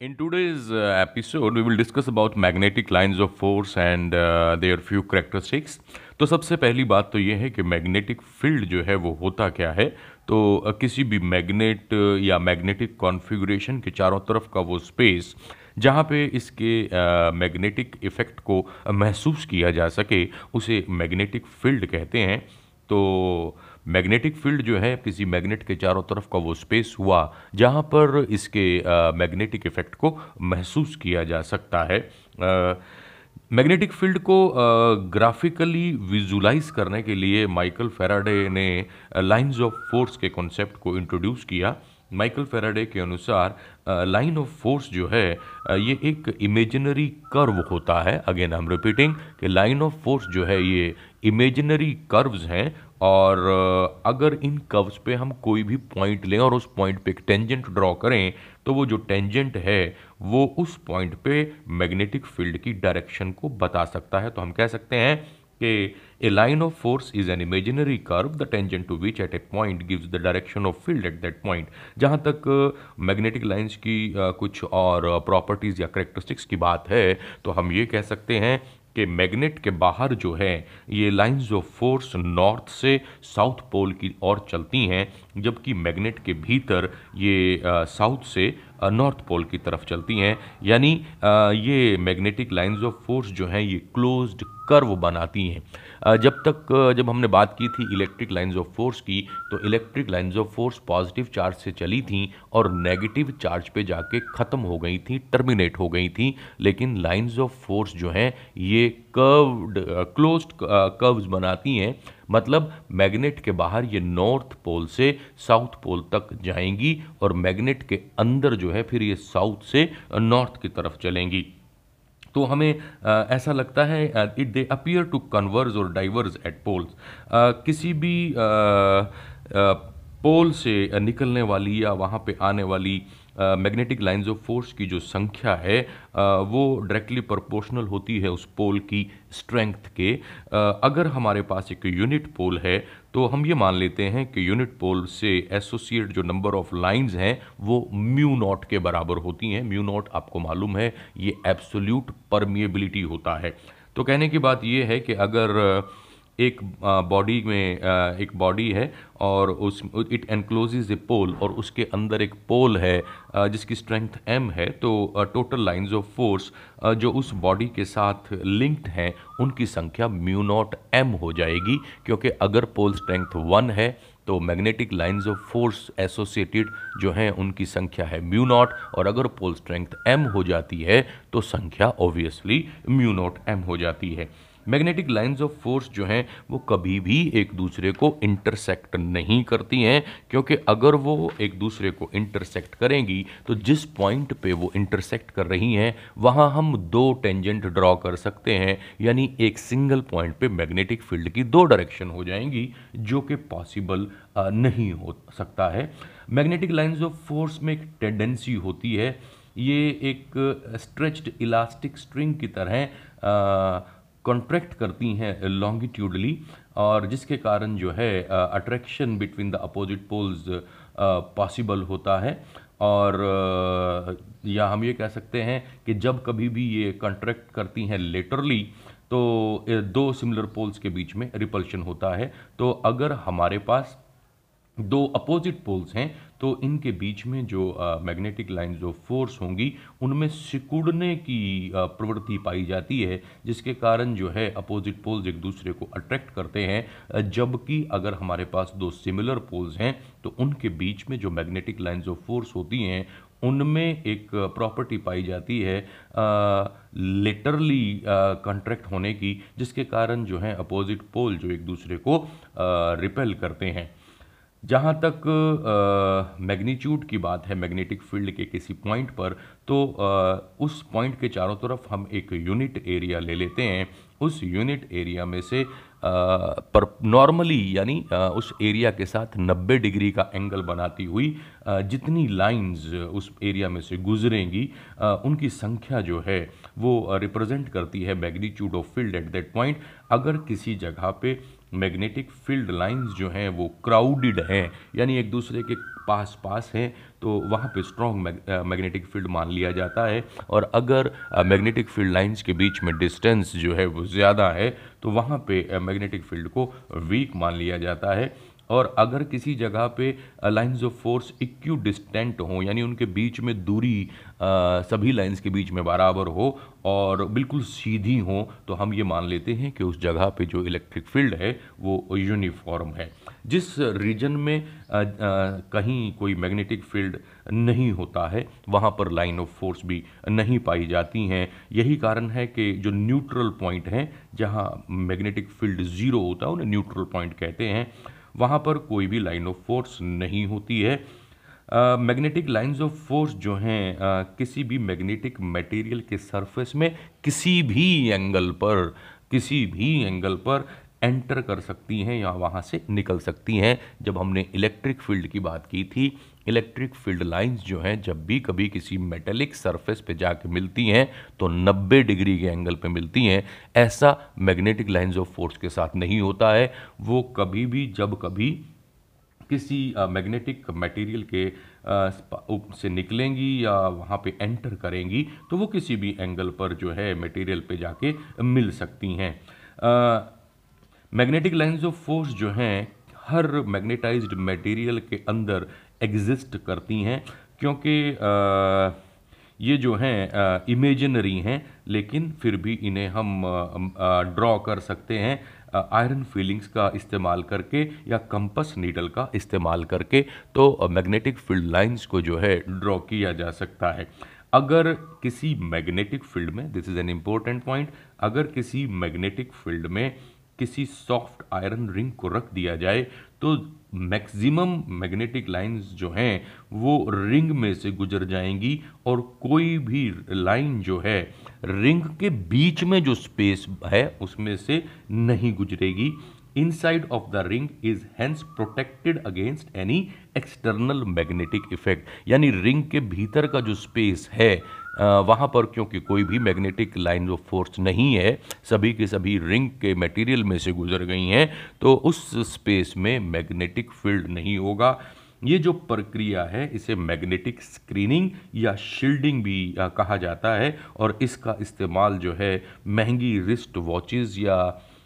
In today's uh, episode, we will discuss about magnetic lines of force and uh, their few characteristics. तो सबसे पहली बात तो ये है कि मैग्नेटिक फ़ील्ड जो है वो होता क्या है तो uh, किसी भी मैग्नेट या मैग्नेटिक कॉन्फ़िगरेशन के चारों तरफ़ का वो स्पेस जहाँ पे इसके मैग्नेटिक इफ़ेक्ट को महसूस किया जा सके उसे मैग्नेटिक फ़ील्ड कहते हैं तो मैग्नेटिक फ़ील्ड जो है किसी मैग्नेट के चारों तरफ़ का वो स्पेस हुआ, जहाँ पर इसके मैग्नेटिक इफ़ेक्ट को महसूस किया जा सकता है। मैग्नेटिक फ़ील्ड को ग्राफिकली विजुलाइज करने के लिए माइकल फेराडे ने लाइंस ऑफ़ फोर्स के कॉन्सेप्ट को इंट्रोड्यूस किया। माइकल फेराडे के अनुसार लाइन ऑफ़ फोर्स जो है ये एक इमेजिनरी कर्व होता है। अगेन आई एम रिपीटिंग कि लाइन ऑफ़ फोर्स जो है ये इमेजिनरी कर्व्स हैं और अगर इन कर्व्स पे हम कोई भी पॉइंट लें और उस पॉइंट पे एक टेंजेंट ड्रॉ करें तो वो जो टेंजेंट है, वो उस पॉइंट पे मैग्नेटिक फ़ील्ड की डायरेक्शन को बता सकता है। तो हम कह सकते हैं कि a line of force is an imaginary curve the tangent to which at a point gives the direction of field at that point जहाँ तक मैग्नेटिक लाइंस की कुछ और प्रॉपर्टीज़ या करेक्टरिस्टिक्स की बात है तो हम ये कह सकते हैं कि मैग्नेट के बाहर जो है, ये लाइंस ऑफ़ फोर्स नॉर्थ से साउथ पोल की ओर चलती हैं, जबकि मैग्नेट के भीतर ये साउथ से नॉर्थ पोल की तरफ़ चलती हैं। यानी ये मैग्नेटिक लाइंस ऑफ़ फोर्स जो हैं, ये क्लोज्ड कर्व बनाती हैं। जब तक जब हमने बात की थी इलेक्ट्रिक लाइंस ऑफ़ फोर्स की तो electric lines of force positive charge से चली थी और नेगेटिव चार्ज पे जाके ख़त्म हो गई थी टर्मिनेट हो गई थी। लेकिन लाइंस ऑफ़ फोर्स जो हैं, ये कर्व्ड क्लोज्ड कर्व्स बनाती हैं मतलब मैग्नेट के बाहर ये नॉर्थ पोल से साउथ पोल तक जाएँगी और मैग्नेट के अंदर जो है फिर ये साउथ से नॉर्थ की तरफ़ चलेंगी। तो हमें आ, ऐसा लगता है it they appear to converge और डाइवर्स एट पोल्स किसी भी आ, आ, पोल से निकलने वाली या वहाँ पे आने वाली मैग्नेटिक लाइंस ऑफ़ फोर्स की जो संख्या है वो डायरेक्टली प्रोपोर्शनल होती है उस पोल की स्ट्रेंथ के। अगर हमारे पास एक यूनिट पोल है तो हम ये मान लेते हैं कि यूनिट पोल से एसोसिएट जो नंबर ऑफ़ लाइंस हैं, वो म्यू नॉट के बराबर होती हैं। म्यू नॉट आपको मालूम है, ये एब्सोल्यूट परमिएबिलिटी होता है। तो कहने की बात ये है कि अगर एक बॉडी में एक बॉडी है और उस इट एनक्लोजेज ए पोल और उसके अंदर एक पोल है जिसकी स्ट्रेंथ एम है तो टोटल लाइंस ऑफ़ फोर्स जो उस बॉडी के साथ लिंक्ड हैं, उनकी संख्या म्यू नॉट एम हो जाएगी, क्योंकि अगर पोल स्ट्रेंथ वन है तो magnetic lines of force associated जो हैं, उनकी संख्या है म्यू नॉट और अगर पोल स्ट्रेंथ एम हो जाती है तो संख्या ऑब्वियसली म्यू नॉट एम हो जाती है। मैग्नेटिक लाइंस ऑफ़ फोर्स जो हैं, वो कभी भी एक दूसरे को इंटरसेक्ट नहीं करती हैं, क्योंकि अगर वो एक दूसरे को इंटरसेक्ट करेंगी तो जिस पॉइंट पे वो इंटरसेक्ट कर रही हैं, वहाँ हम दो टेंजेंट ड्रॉ कर सकते हैं, यानी एक सिंगल पॉइंट पे मैग्नेटिक फ़ील्ड की दो डायरेक्शन हो जाएँगी, जो कि पॉसिबल नहीं हो सकता है। मैग्नेटिक लाइंस ऑफ़ फोर्स में एक टेंडेंसी होती है, ये एक स्ट्रेच्ड इलास्टिक स्ट्रिंग की तरह कॉन्ट्रैक्ट करती हैं लॉन्गिट्यूडली और जिसके कारण जो है attraction between the opposite poles possible होता है। और या हम ये कह सकते हैं कि जब कभी भी ये कॉन्ट्रैक्ट करती हैं लेटरली तो दो सिमिलर पोल्स के बीच में रिपल्शन होता है। तो अगर हमारे पास दो अपोजिट पोल्स हैं तो इनके बीच में जो मैग्नेटिक लाइंस ऑफ़ फोर्स होंगी, उनमें सिकुड़ने की प्रवृत्ति पाई जाती है, जिसके कारण जो है अपोजिट पोल्स एक दूसरे को अट्रैक्ट करते हैं। जबकि अगर हमारे पास दो सिमिलर पोल्स हैं तो उनके बीच में जो मैग्नेटिक लाइंस ऑफ़ फोर्स होती हैं, उनमें एक प्रॉपर्टी पाई जाती है लेटरली कॉन्ट्रैक्ट होने की, जिसके कारण जो है अपोजिट पोल जो एक दूसरे को रिपेल करते हैं। जहाँ तक मैग्नीट्यूड की बात है मैग्नेटिक फ़ील्ड के किसी पॉइंट पर तो आ, उस पॉइंट के चारों तरफ़ हम एक यूनिट एरिया ले लेते हैं। उस यूनिट एरिया में से आ, पर नॉर्मली यानी उस एरिया के साथ 90 डिग्री का एंगल बनाती हुई आ, जितनी लाइंस उस एरिया में से गुजरेंगी आ, उनकी संख्या जो है वो रिप्रेजेंट करती है magnitude of field at that point अगर किसी जगह पे मैग्नेटिक फ़ील्ड लाइंस जो हैं, वो क्राउडेड हैं, यानी एक दूसरे के पास पास हैं तो वहाँ पे स्ट्रॉन्ग मैग्नेटिक फ़ील्ड मान लिया जाता है। और अगर मैग्नेटिक फ़ील्ड लाइंस के बीच में डिस्टेंस जो है, वो ज़्यादा है तो वहाँ पे मैग्नेटिक फ़ील्ड को वीक मान लिया जाता है। और अगर किसी जगह पे lines of force equidistant हों यानी उनके बीच में दूरी आ, सभी लाइंस के बीच में बराबर हो और बिल्कुल सीधी हो तो हम ये मान लेते हैं कि उस जगह पे जो इलेक्ट्रिक फ़ील्ड है वो यूनिफॉर्म है। जिस रीजन में आ, आ, कहीं कोई मैग्नेटिक फ़ील्ड नहीं होता है वहाँ पर लाइन ऑफ़ फोर्स भी नहीं पाई जाती हैं। यही कारण है कि जो न्यूट्रल पॉइंट हैं जहाँ मैग्नेटिक फ़ील्ड ज़ीरो होता है उन्हें न्यूट्रल पॉइंट कहते हैं। वहाँ पर कोई भी लाइन ऑफ़ फोर्स नहीं होती है। मैग्नेटिक लाइंस ऑफ़ फोर्स जो हैं uh, किसी भी मैग्नेटिक मटेरियल के सरफेस में किसी भी एंगल पर किसी भी एंगल पर एंटर कर सकती हैं या वहाँ से निकल सकती हैं। जब हमने इलेक्ट्रिक फ़ील्ड की बात की थी इलेक्ट्रिक फ़ील्ड लाइंस जो हैं जब भी कभी किसी मेटेलिक सरफेस पे जाके मिलती हैं तो 90 डिग्री के एंगल पे मिलती हैं। ऐसा मैग्नेटिक लाइंस ऑफ़ फोर्स के साथ नहीं होता है। वो कभी भी जब कभी किसी मैग्नेटिक मटेरियल के uh, से निकलेंगी या वहाँ पे एंटर करेंगी तो वो किसी भी एंगल पर जो है मटेरियल पे जाके मिल सकती हैं। मैग्नेटिक लाइंस ऑफ़ फोर्स जो हैं हर मैग्नेटाइज्ड मटेरियल के अंदर एग्जिस्ट करती हैं, क्योंकि ये जो हैं इमेजिनरी हैं, लेकिन फिर भी इन्हें हम ड्रॉ कर सकते हैं आयरन फीलिंग्स का इस्तेमाल करके या कंपस नीडल का इस्तेमाल करके तो मैग्नेटिक फ़ील्ड लाइंस को जो है ड्रॉ किया जा सकता है। अगर किसी मैग्नेटिक फ़ील्ड में this is an important point अगर किसी मैग्नेटिक फ़ील्ड में किसी सॉफ्ट आयरन रिंग को रख दिया जाए तो मैक्सिमम मैग्नेटिक लाइंस जो हैं, वो रिंग में से गुजर जाएँगी और कोई भी लाइन जो है, रिंग के बीच में जो स्पेस है, उसमें से नहीं गुजरेगी। Inside of the ring is hence protected against any external magnetic effect यानी रिंग के भीतर का जो स्पेस है वहाँ पर क्योंकि कोई भी मैग्नेटिक लाइन ऑफ़ फोर्स नहीं है, सभी के सभी रिंग के मटेरियल में से गुजर गई हैं तो उस स्पेस में मैग्नेटिक फ़ील्ड नहीं होगा। ये जो प्रक्रिया है, इसे मैग्नेटिक स्क्रीनिंग या शील्डिंग भी कहा जाता है, और इसका इस्तेमाल जो है, महँगी रिस्ट वॉचेस या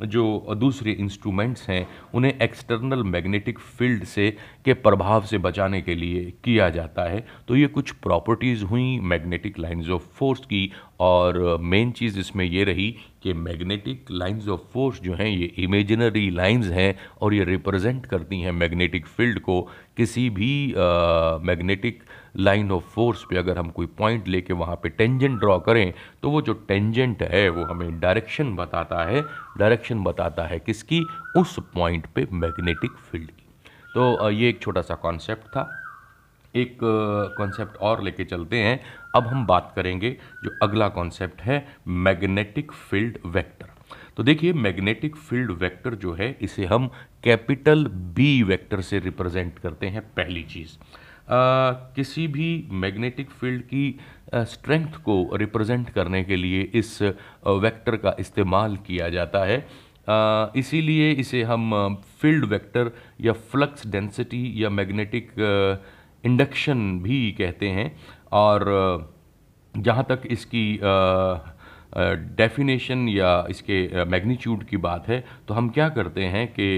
जो दूसरे इंस्ट्रूमेंट्स हैं, उन्हें एक्सटर्नल मैग्नेटिक फ़ील्ड से, के प्रभाव से बचाने के लिए किया जाता है। तो ये कुछ प्रॉपर्टीज़ हुई मैग्नेटिक लाइंस ऑफ़ फोर्स की, और मेन चीज़ इसमें ये रही कि मैग्नेटिक लाइंस ऑफ़ फोर्स जो हैं, ये इमेजिनरी लाइंस हैं, और ये रिप्रेजेंट करती हैं मैग्नेटिक फ़ील्ड को किसी भी मैग्नेटिक लाइन ऑफ़ फोर्स पे अगर हम कोई पॉइंट लेके वहाँ पे टेंजेंट ड्रॉ करें तो वो जो टेंजेंट है, वो हमें डायरेक्शन बताता है। डायरेक्शन बताता है किसकी? उस पॉइंट पे मैग्नेटिक फ़ील्ड की। तो ये एक छोटा सा कॉन्सेप्ट था। एक कॉन्सेप्ट और लेके चलते हैं। अब हम बात करेंगे जो अगला कॉन्सेप्ट है मैग्नेटिक फ़ील्ड वेक्टर तो देखिए मैग्नेटिक फ़ील्ड वेक्टर जो है, इसे हम कैपिटल बी वेक्टर से रिप्रेजेंट करते हैं, पहली चीज़। किसी भी मैग्नेटिक फ़ील्ड की स्ट्रेंथ को रिप्रेजेंट करने के लिए इस वेक्टर का इस्तेमाल किया जाता है। इसीलिए इसे हम फ़ील्ड वेक्टर या फ्लक्स डेंसिटी या मैग्नेटिक इंडक्शन भी कहते हैं। और जहाँ तक इसकी डेफिनेशन या इसके मैग्नीट्यूड की बात है तो हम क्या करते हैं कि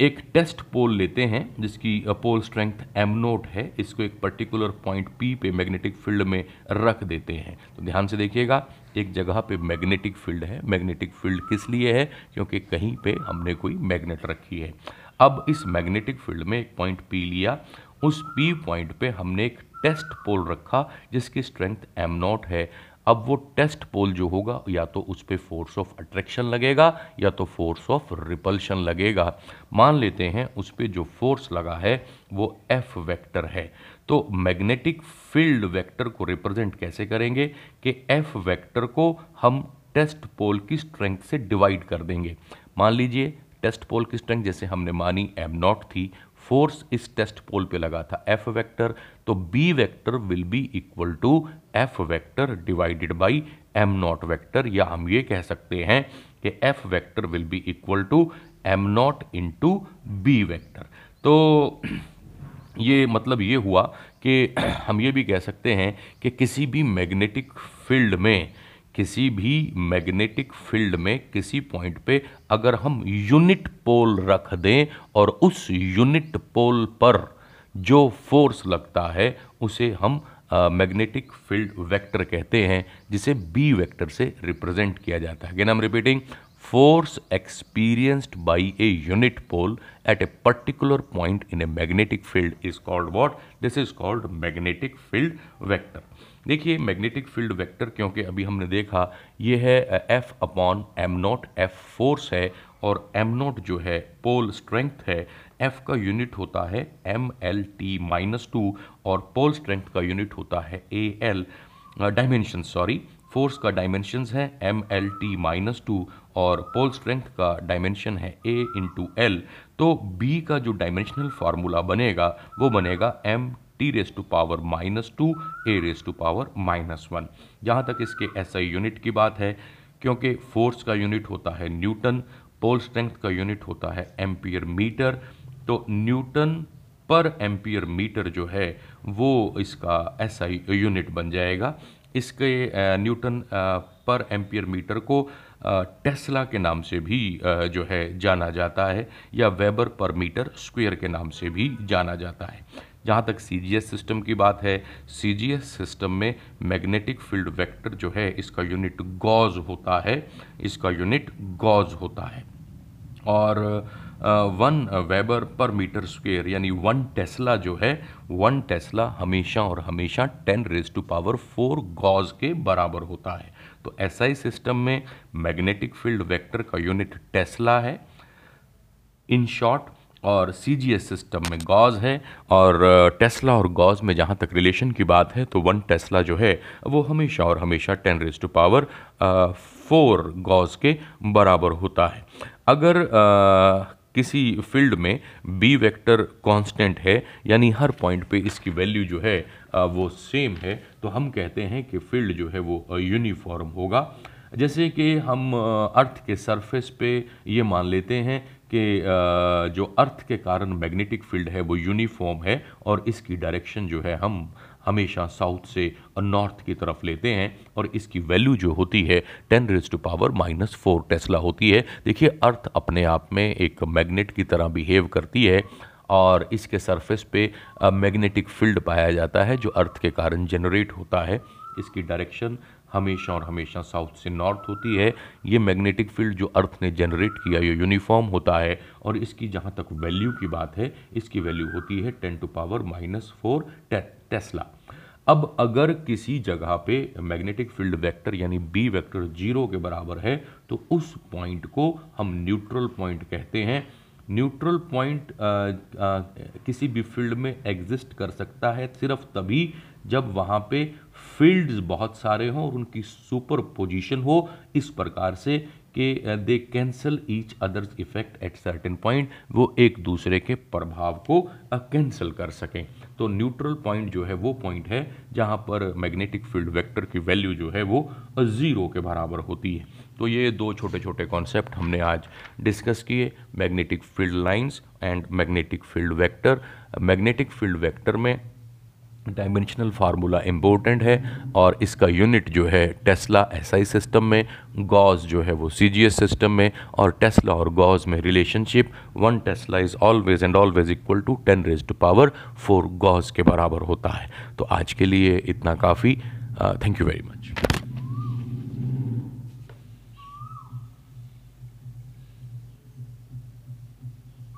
एक टेस्ट पोल लेते हैं, जिसकी पोल स्ट्रेंथ एम नोट है, इसको एक पर्टिकुलर पॉइंट पी पे मैग्नेटिक फ़ील्ड में रख देते हैं। तो ध्यान से देखिएगा, एक जगह पे मैग्नेटिक फ़ील्ड है। मैग्नेटिक फ़ील्ड किस लिए है? क्योंकि कहीं पे हमने कोई मैग्नेट रखी है। अब इस मैग्नेटिक फ़ील्ड में एक पॉइंट पी लिया। उस पी पॉइंट पे हमने एक टेस्ट पोल रखा, जिसकी स्ट्रेंथ एम नॉट है। अब वो टेस्ट पोल जो होगा, या तो उस पर फोर्स ऑफ़ अट्रैक्शन लगेगा, या तो फोर्स ऑफ़ रिपल्शन लगेगा। मान लेते हैं उस पर जो फोर्स लगा है, वो एफ़ वेक्टर है। तो मैग्नेटिक फ़ील्ड वेक्टर को रिप्रेजेंट कैसे करेंगे कि एफ़ वेक्टर को हम टेस्ट पोल की स्ट्रेंथ से डिवाइड कर देंगे। मान लीजिए, टेस्ट पोल की स्ट्रेंथ जैसे हमने मानी एम नॉट थी फोर्स इस टेस्ट पोल पे लगा था एफ़ वेक्टर तो B vector will be equal to F vector divided by M nought vector या हम ये कह सकते हैं कि F vector will be equal to M nought into B vector तो ये मतलब ये हुआ कि हम ये भी कह सकते हैं कि किसी भी मैग्नेटिक फ़ील्ड में किसी भी मैग्नेटिक फ़ील्ड में किसी पॉइंट पे अगर हम यूनिट पोल रख दें और उस यूनिट पोल पर जो फोर्स लगता है, उसे हम मैग्नेटिक फ़ील्ड वेक्टर कहते हैं, जिसे बी वेक्टर से रिप्रेजेंट किया जाता है। Again I am repeating, force experienced by a unit pole at a particular point in a magnetic field is called what this is called magnetic field vector. देखिए magnetic field vector क्योंकि अभी हमने देखा, ये है F upon M nought F force है और M not जो है पोल स्ट्रेंथ है। एफ़ का यूनिट होता है M L T minus two और पोल स्ट्रेंथ का यूनिट होता है A L dimension sorry force का डायमेंशंस है M L T minus two और पोल स्ट्रेंथ का डायमेंशन है ए इंटू एल तो बी का जो डायमेंशनल फार्मूला बनेगा, वो बनेगा M T raise to power minus two, A raise to power minus one. जहाँ तक इसके ऐसा यूनिट की बात है, क्योंकि फोर्स का यूनिट होता है न्यूटन पोल स्ट्रेंथ का यूनिट होता है एम्पियर मीटर तो न्यूटन पर एम्पियर मीटर जो है, वो इसका आई यूनिट बन जाएगा। इसके न्यूटन पर एम्पियर मीटर को टेस्ला के नाम से भी जो है, जाना जाता है, या वेबर पर मीटर स्क्वायर के नाम से भी जाना जाता है। जहाँ तक सीजीएस सिस्टम की बात है सीजीएस सिस्टम में मैग्नेटिक फ़ील्ड वेक्टर जो है, इसका यूनिट गॉज होता है, इसका यूनिट गॉज होता है। और वन वेबर पर मीटर स्क्वेयर यानी वन टेस्ला जो है वन टेस्ला हमेशा और हमेशा ten raise to power four gauss के बराबर होता है। तो ऐसा एसआई सिस्टम में मैग्नेटिक फ़ील्ड वेक्टर का यूनिट टेस्ला है। इन शॉर्ट और सी जी एस सिस्टम में गॉज है और टेस्ला और गॉज में जहाँ तक रिलेशन की बात है तो वन टेस्ला जो है वो हमेशा और हमेशा ten raise to power four gauss के बराबर होता है। अगर आ, किसी फ़ील्ड में बी वेक्टर कांस्टेंट है यानी हर पॉइंट पे इसकी वैल्यू जो है वो सेम है तो हम कहते हैं कि फ़ील्ड जो है वो यूनिफॉर्म होगा। जैसे कि हम अर्थ के सरफेस पे ये मान लेते हैं कि जो अर्थ के कारण मैग्नेटिक फ़ील्ड है, वो यूनिफॉर्म है और इसकी डायरेक्शन जो है हम हमेशा साउथ से नॉर्थ की तरफ़ लेते हैं और इसकी वैल्यू जो होती है ten raise to power minus four tesla होती है। देखिए, अर्थ अपने आप में एक मैग्नेट की तरह बिहेव करती है और इसके सरफेस पे मैग्नेटिक फ़ील्ड पाया जाता है जो अर्थ के कारण जनरेट होता है। इसकी डायरेक्शन हमेशा और हमेशा साउथ से नॉर्थ होती है। ये मैग्नेटिक फ़ील्ड जो अर्थ ने जनरेट किया, ये यूनिफॉर्म होता है और इसकी जहाँ तक वैल्यू की बात है, इसकी वैल्यू होती है ten to power minus four tesla अब अगर किसी जगह पे मैग्नेटिक फ़ील्ड वेक्टर यानी बी वेक्टर ज़ीरो के बराबर है तो उस पॉइंट को हम न्यूट्रल पॉइंट कहते हैं। न्यूट्रल पॉइंट किसी भी फ़ील्ड में एग्जिस्ट कर सकता है सिर्फ़ तभी जब वहाँ पे फील्ड्स बहुत सारे हों और उनकी सुपर पोजिशन हो इस प्रकार से कि they cancel each others effect at certain point वो एक दूसरे के प्रभाव को कैंसिल कर सकें। तो न्यूट्रल पॉइंट जो है वो पॉइंट है जहाँ पर मैग्नेटिक फ़ील्ड वेक्टर की वैल्यू जो है वो ज़ीरो के बराबर होती है। तो ये दो छोटे छोटे कॉन्सेप्ट हमने आज डिस्कस किए magnetic field lines and magnetic field vector magnetic field vector में डायमेंशनल फार्मूला इम्पोर्टेंट है और इसका यूनिट जो है टेस्ला एसआई सिस्टम में गॉज जो है वो सीजीएस सिस्टम में और टेस्ला और गॉज में relationship, one tesla is always and always equal to ten raise to power four gauss के बराबर होता है। तो आज के लिए इतना काफ़ी। Thank you very much.